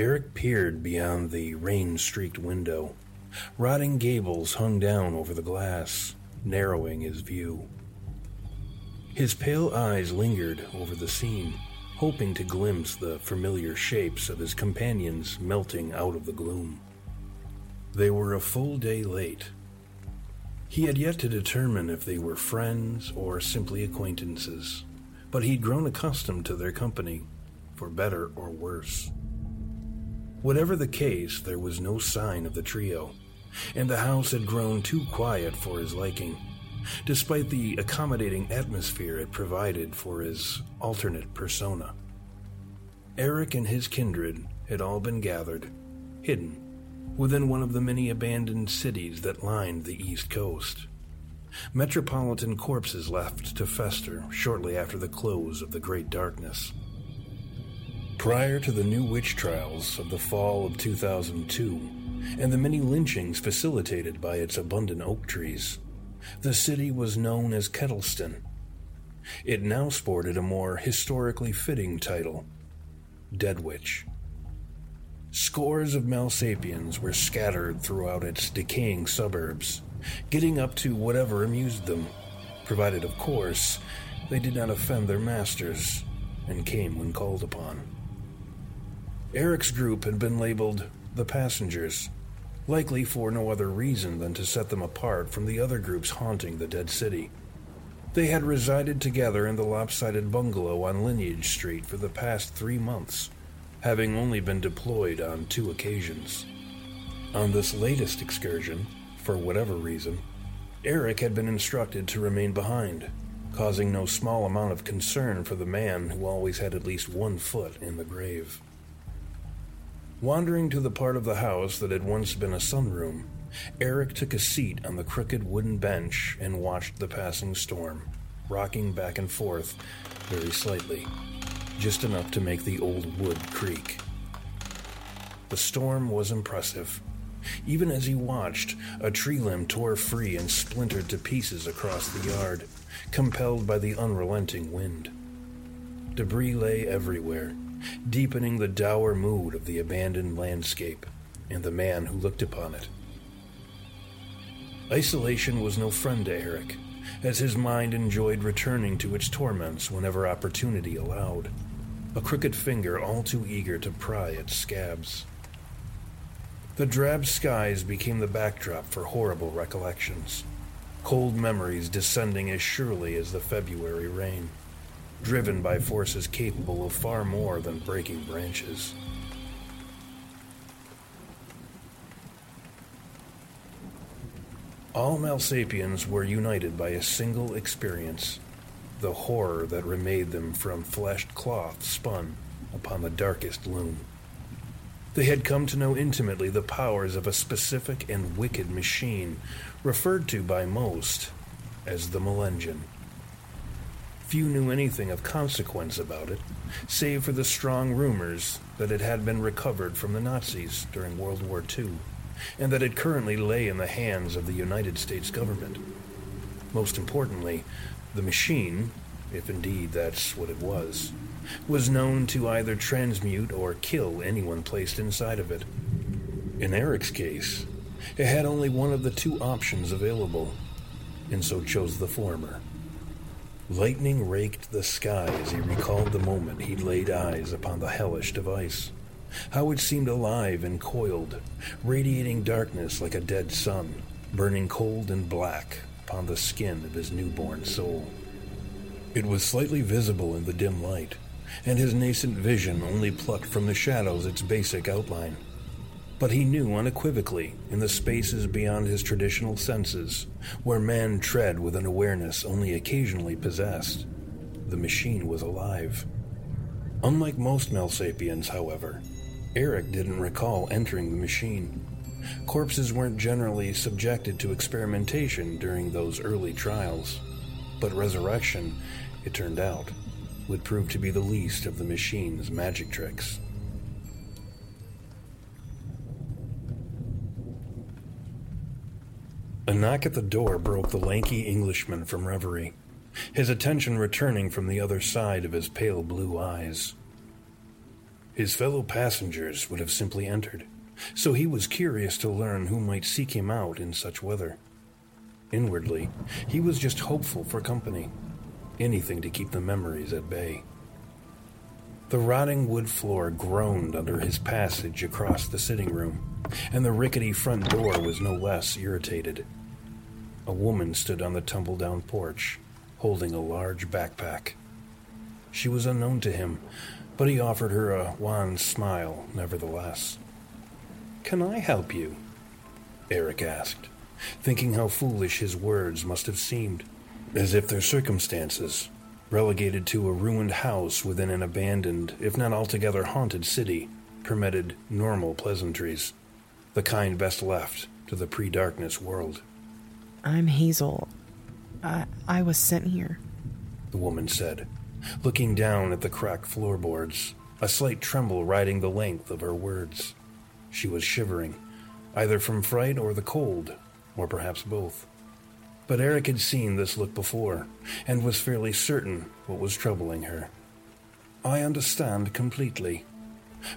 Eric peered beyond the rain streaked window. Rotting gables hung down over the glass, narrowing his view. His pale eyes lingered over the scene, hoping to glimpse the familiar shapes of his companions melting out of the gloom. They were a full day late. He had yet to determine if they were friends or simply acquaintances, but he'd grown accustomed to their company, for better or worse. Whatever the case, there was no sign of the trio, and the house had grown too quiet for his liking, despite the accommodating atmosphere it provided for his alternate persona. Eric and his kindred had all been gathered, hidden, within one of the many abandoned cities that lined the East Coast. Metropolitan corpses left to fester shortly after the close of the Great Darkness. Prior to the new witch trials of the fall of 2002, and the many lynchings facilitated by its abundant oak trees, the city was known as Kettleston. It now sported a more historically fitting title Deadwich. Scores of Malsapians were scattered throughout its decaying suburbs, getting up to whatever amused them, provided, of course, they did not offend their masters and came when called upon. Eric's group had been labeled the Passengers, likely for no other reason than to set them apart from the other groups haunting the dead city. They had resided together in the lopsided bungalow on Lineage Street for the past three months, having only been deployed on two occasions. On this latest excursion, for whatever reason, Eric had been instructed to remain behind, causing no small amount of concern for the man who always had at least one foot in the grave. Wandering to the part of the house that had once been a sunroom, Eric took a seat on the crooked wooden bench and watched the passing storm, rocking back and forth very slightly, just enough to make the old wood creak. The storm was impressive. Even as he watched, a tree limb tore free and splintered to pieces across the yard, compelled by the unrelenting wind. Debris lay everywhere, deepening the dour mood of the abandoned landscape and the man who looked upon it. Isolation was no friend to Eric, as his mind enjoyed returning to its torments whenever opportunity allowed, a crooked finger all too eager to pry at scabs. The drab skies became the backdrop for horrible recollections, cold memories descending as surely as the February rain driven by forces capable of far more than breaking branches. All Malsapians were united by a single experience the horror that remade them from fleshed cloth spun upon the darkest loom. They had come to know intimately the powers of a specific and wicked machine, referred to by most as the Melengen. Few knew anything of consequence about it, save for the strong rumors that it had been recovered from the Nazis during World War II, and that it currently lay in the hands of the United States government. Most importantly, the machine, if indeed that's what it was, was known to either transmute or kill anyone placed inside of it. In Eric's case, it had only one of the two options available, and so chose the former. Lightning raked the sky as he recalled the moment he'd laid eyes upon the hellish device. How it seemed alive and coiled, radiating darkness like a dead sun, burning cold and black upon the skin of his newborn soul. It was slightly visible in the dim light, and his nascent vision only plucked from the shadows its basic outline. But he knew unequivocally, in the spaces beyond his traditional senses, where men tread with an awareness only occasionally possessed, the machine was alive. Unlike most Malsapians, however, Eric didn't recall entering the machine. Corpses weren't generally subjected to experimentation during those early trials, but resurrection, it turned out, would prove to be the least of the machine's magic tricks. A knock at the door broke the lanky Englishman from reverie, his attention returning from the other side of his pale blue eyes. His fellow passengers would have simply entered, so he was curious to learn who might seek him out in such weather. Inwardly, he was just hopeful for company, anything to keep the memories at bay. The rotting wood floor groaned under his passage across the sitting room, and the rickety front door was no less irritated. A woman stood on the tumble down porch, holding a large backpack. She was unknown to him, but he offered her a wan smile nevertheless. Can I help you? Eric asked, thinking how foolish his words must have seemed, as if their circumstances, relegated to a ruined house within an abandoned, if not altogether haunted city, permitted normal pleasantries, the kind best left to the pre darkness world. I'm Hazel. I, I was sent here. The woman said, looking down at the cracked floorboards, a slight tremble riding the length of her words. She was shivering, either from fright or the cold, or perhaps both. But Eric had seen this look before, and was fairly certain what was troubling her. I understand completely.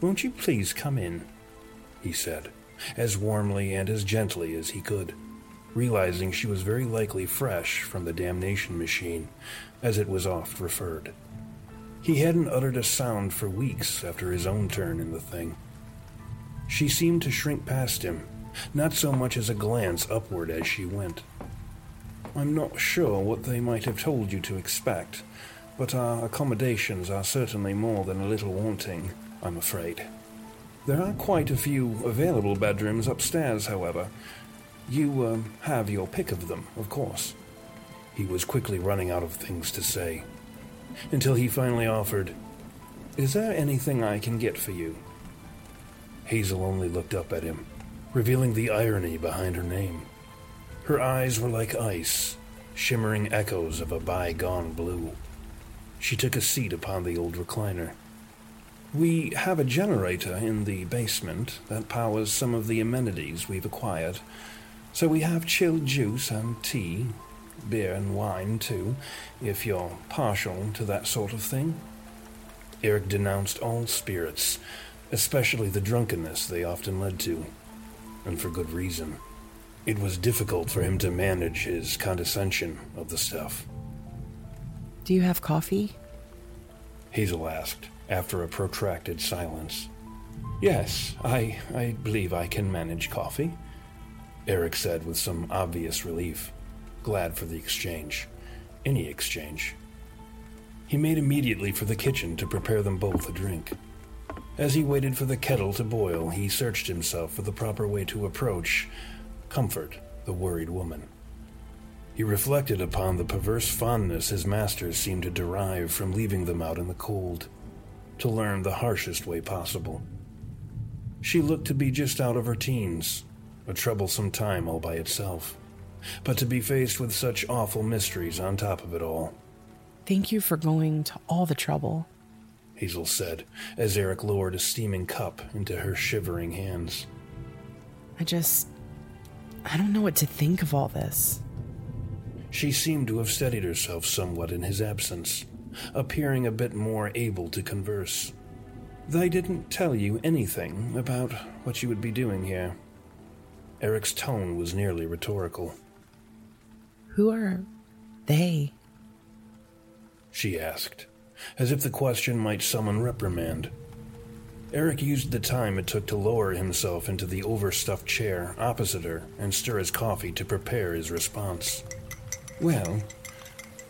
Won't you please come in? He said, as warmly and as gently as he could, realizing she was very likely fresh from the damnation machine, as it was oft referred. He hadn't uttered a sound for weeks after his own turn in the thing. She seemed to shrink past him, not so much as a glance upward as she went. I'm not sure what they might have told you to expect, but our accommodations are certainly more than a little wanting, I'm afraid. There are quite a few available bedrooms upstairs, however. You uh, have your pick of them, of course. He was quickly running out of things to say, until he finally offered, Is there anything I can get for you? Hazel only looked up at him, revealing the irony behind her name. Her eyes were like ice, shimmering echoes of a bygone blue. She took a seat upon the old recliner. We have a generator in the basement that powers some of the amenities we've acquired. So we have chilled juice and tea, beer and wine too, if you're partial to that sort of thing. Eric denounced all spirits, especially the drunkenness they often led to, and for good reason. It was difficult for him to manage his condescension of the stuff. Do you have coffee? Hazel asked, after a protracted silence. Yes, I, I believe I can manage coffee, Eric said with some obvious relief, glad for the exchange. Any exchange. He made immediately for the kitchen to prepare them both a drink. As he waited for the kettle to boil, he searched himself for the proper way to approach, comfort the worried woman. He reflected upon the perverse fondness his masters seemed to derive from leaving them out in the cold, to learn the harshest way possible. She looked to be just out of her teens, a troublesome time all by itself, but to be faced with such awful mysteries on top of it all. Thank you for going to all the trouble. Hazel said, as Eric lowered a steaming cup into her shivering hands. I just. I don't know what to think of all this. She seemed to have steadied herself somewhat in his absence, appearing a bit more able to converse. They didn't tell you anything about what you would be doing here. Eric's tone was nearly rhetorical. Who are they? She asked, as if the question might summon reprimand. Eric used the time it took to lower himself into the overstuffed chair opposite her and stir his coffee to prepare his response. Well,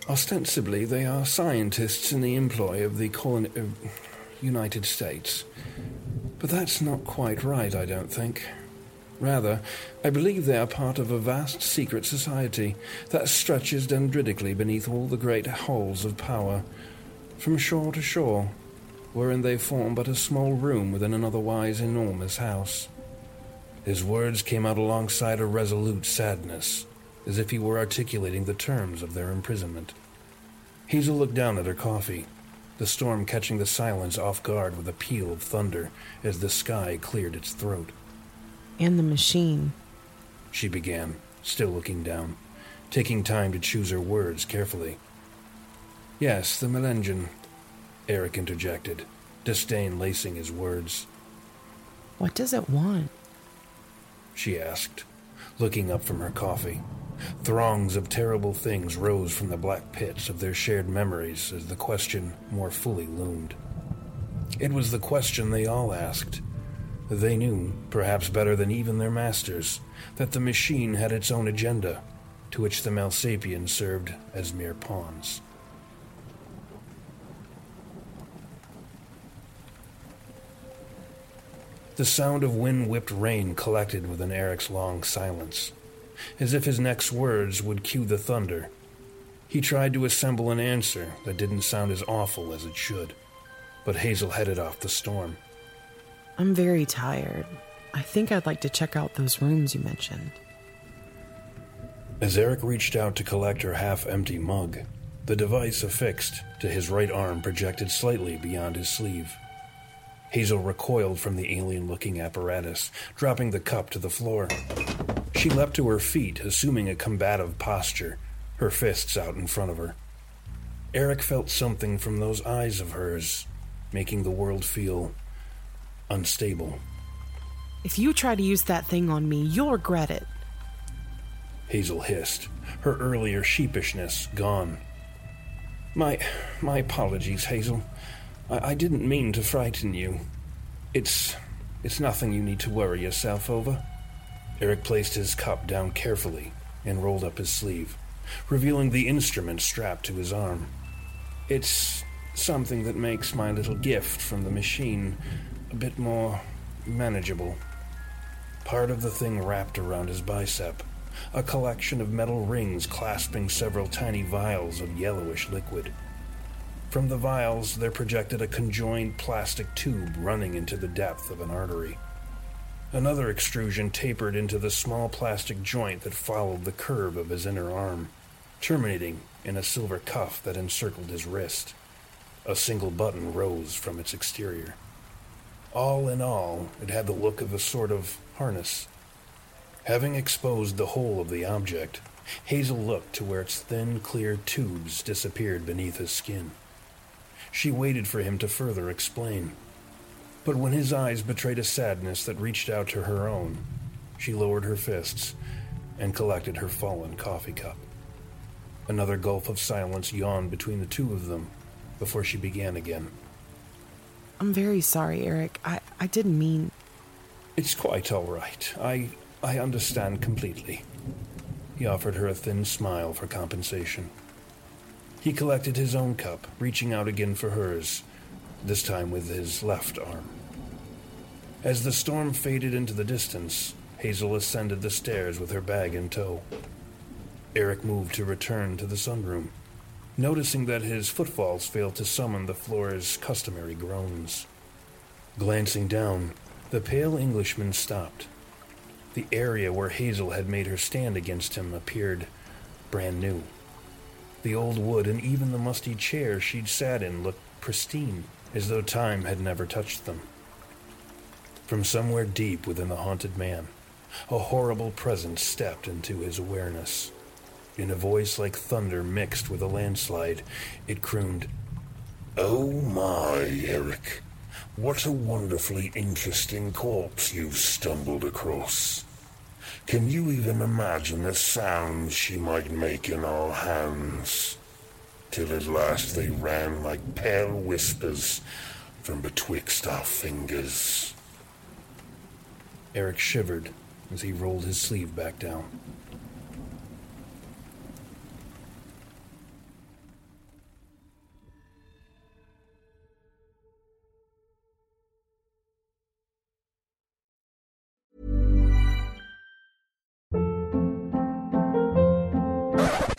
ostensibly they are scientists in the employ of the colon- uh, United States. But that's not quite right, I don't think. Rather, I believe they are part of a vast secret society that stretches dendritically beneath all the great halls of power, from shore to shore, wherein they form but a small room within an otherwise enormous house. His words came out alongside a resolute sadness, as if he were articulating the terms of their imprisonment. Hazel looked down at her coffee, the storm catching the silence off guard with a peal of thunder as the sky cleared its throat. And the machine. She began, still looking down, taking time to choose her words carefully. Yes, the Melengen, Eric interjected, disdain lacing his words. What does it want? She asked, looking up from her coffee. Throngs of terrible things rose from the black pits of their shared memories as the question more fully loomed. It was the question they all asked. They knew, perhaps better than even their masters, that the machine had its own agenda, to which the Malsapians served as mere pawns. The sound of wind whipped rain collected within Eric's long silence, as if his next words would cue the thunder. He tried to assemble an answer that didn't sound as awful as it should, but Hazel headed off the storm. I'm very tired. I think I'd like to check out those rooms you mentioned. As Eric reached out to collect her half empty mug, the device affixed to his right arm projected slightly beyond his sleeve. Hazel recoiled from the alien looking apparatus, dropping the cup to the floor. She leapt to her feet, assuming a combative posture, her fists out in front of her. Eric felt something from those eyes of hers, making the world feel unstable. If you try to use that thing on me, you'll regret it. Hazel hissed, her earlier sheepishness gone. My my apologies, Hazel. I, I didn't mean to frighten you. It's it's nothing you need to worry yourself over. Eric placed his cup down carefully and rolled up his sleeve, revealing the instrument strapped to his arm. It's something that makes my little gift from the machine a bit more manageable. Part of the thing wrapped around his bicep, a collection of metal rings clasping several tiny vials of yellowish liquid. From the vials, there projected a conjoined plastic tube running into the depth of an artery. Another extrusion tapered into the small plastic joint that followed the curve of his inner arm, terminating in a silver cuff that encircled his wrist. A single button rose from its exterior. All in all, it had the look of a sort of harness. Having exposed the whole of the object, Hazel looked to where its thin, clear tubes disappeared beneath his skin. She waited for him to further explain. But when his eyes betrayed a sadness that reached out to her own, she lowered her fists and collected her fallen coffee cup. Another gulf of silence yawned between the two of them before she began again. I'm very sorry, Eric. I, I didn't mean. It's quite all right. I I understand completely. He offered her a thin smile for compensation. He collected his own cup, reaching out again for hers, this time with his left arm. As the storm faded into the distance, Hazel ascended the stairs with her bag in tow. Eric moved to return to the sunroom, noticing that his footfalls failed to summon the floor's customary groans. Glancing down, the pale Englishman stopped. The area where Hazel had made her stand against him appeared brand new. The old wood and even the musty chair she'd sat in looked pristine, as though time had never touched them. From somewhere deep within the haunted man, a horrible presence stepped into his awareness. In a voice like thunder mixed with a landslide, it crooned, Oh my, Eric. What a wonderfully interesting corpse you've stumbled across. Can you even imagine the sounds she might make in our hands? Till at last they ran like pale whispers from betwixt our fingers. Eric shivered as he rolled his sleeve back down.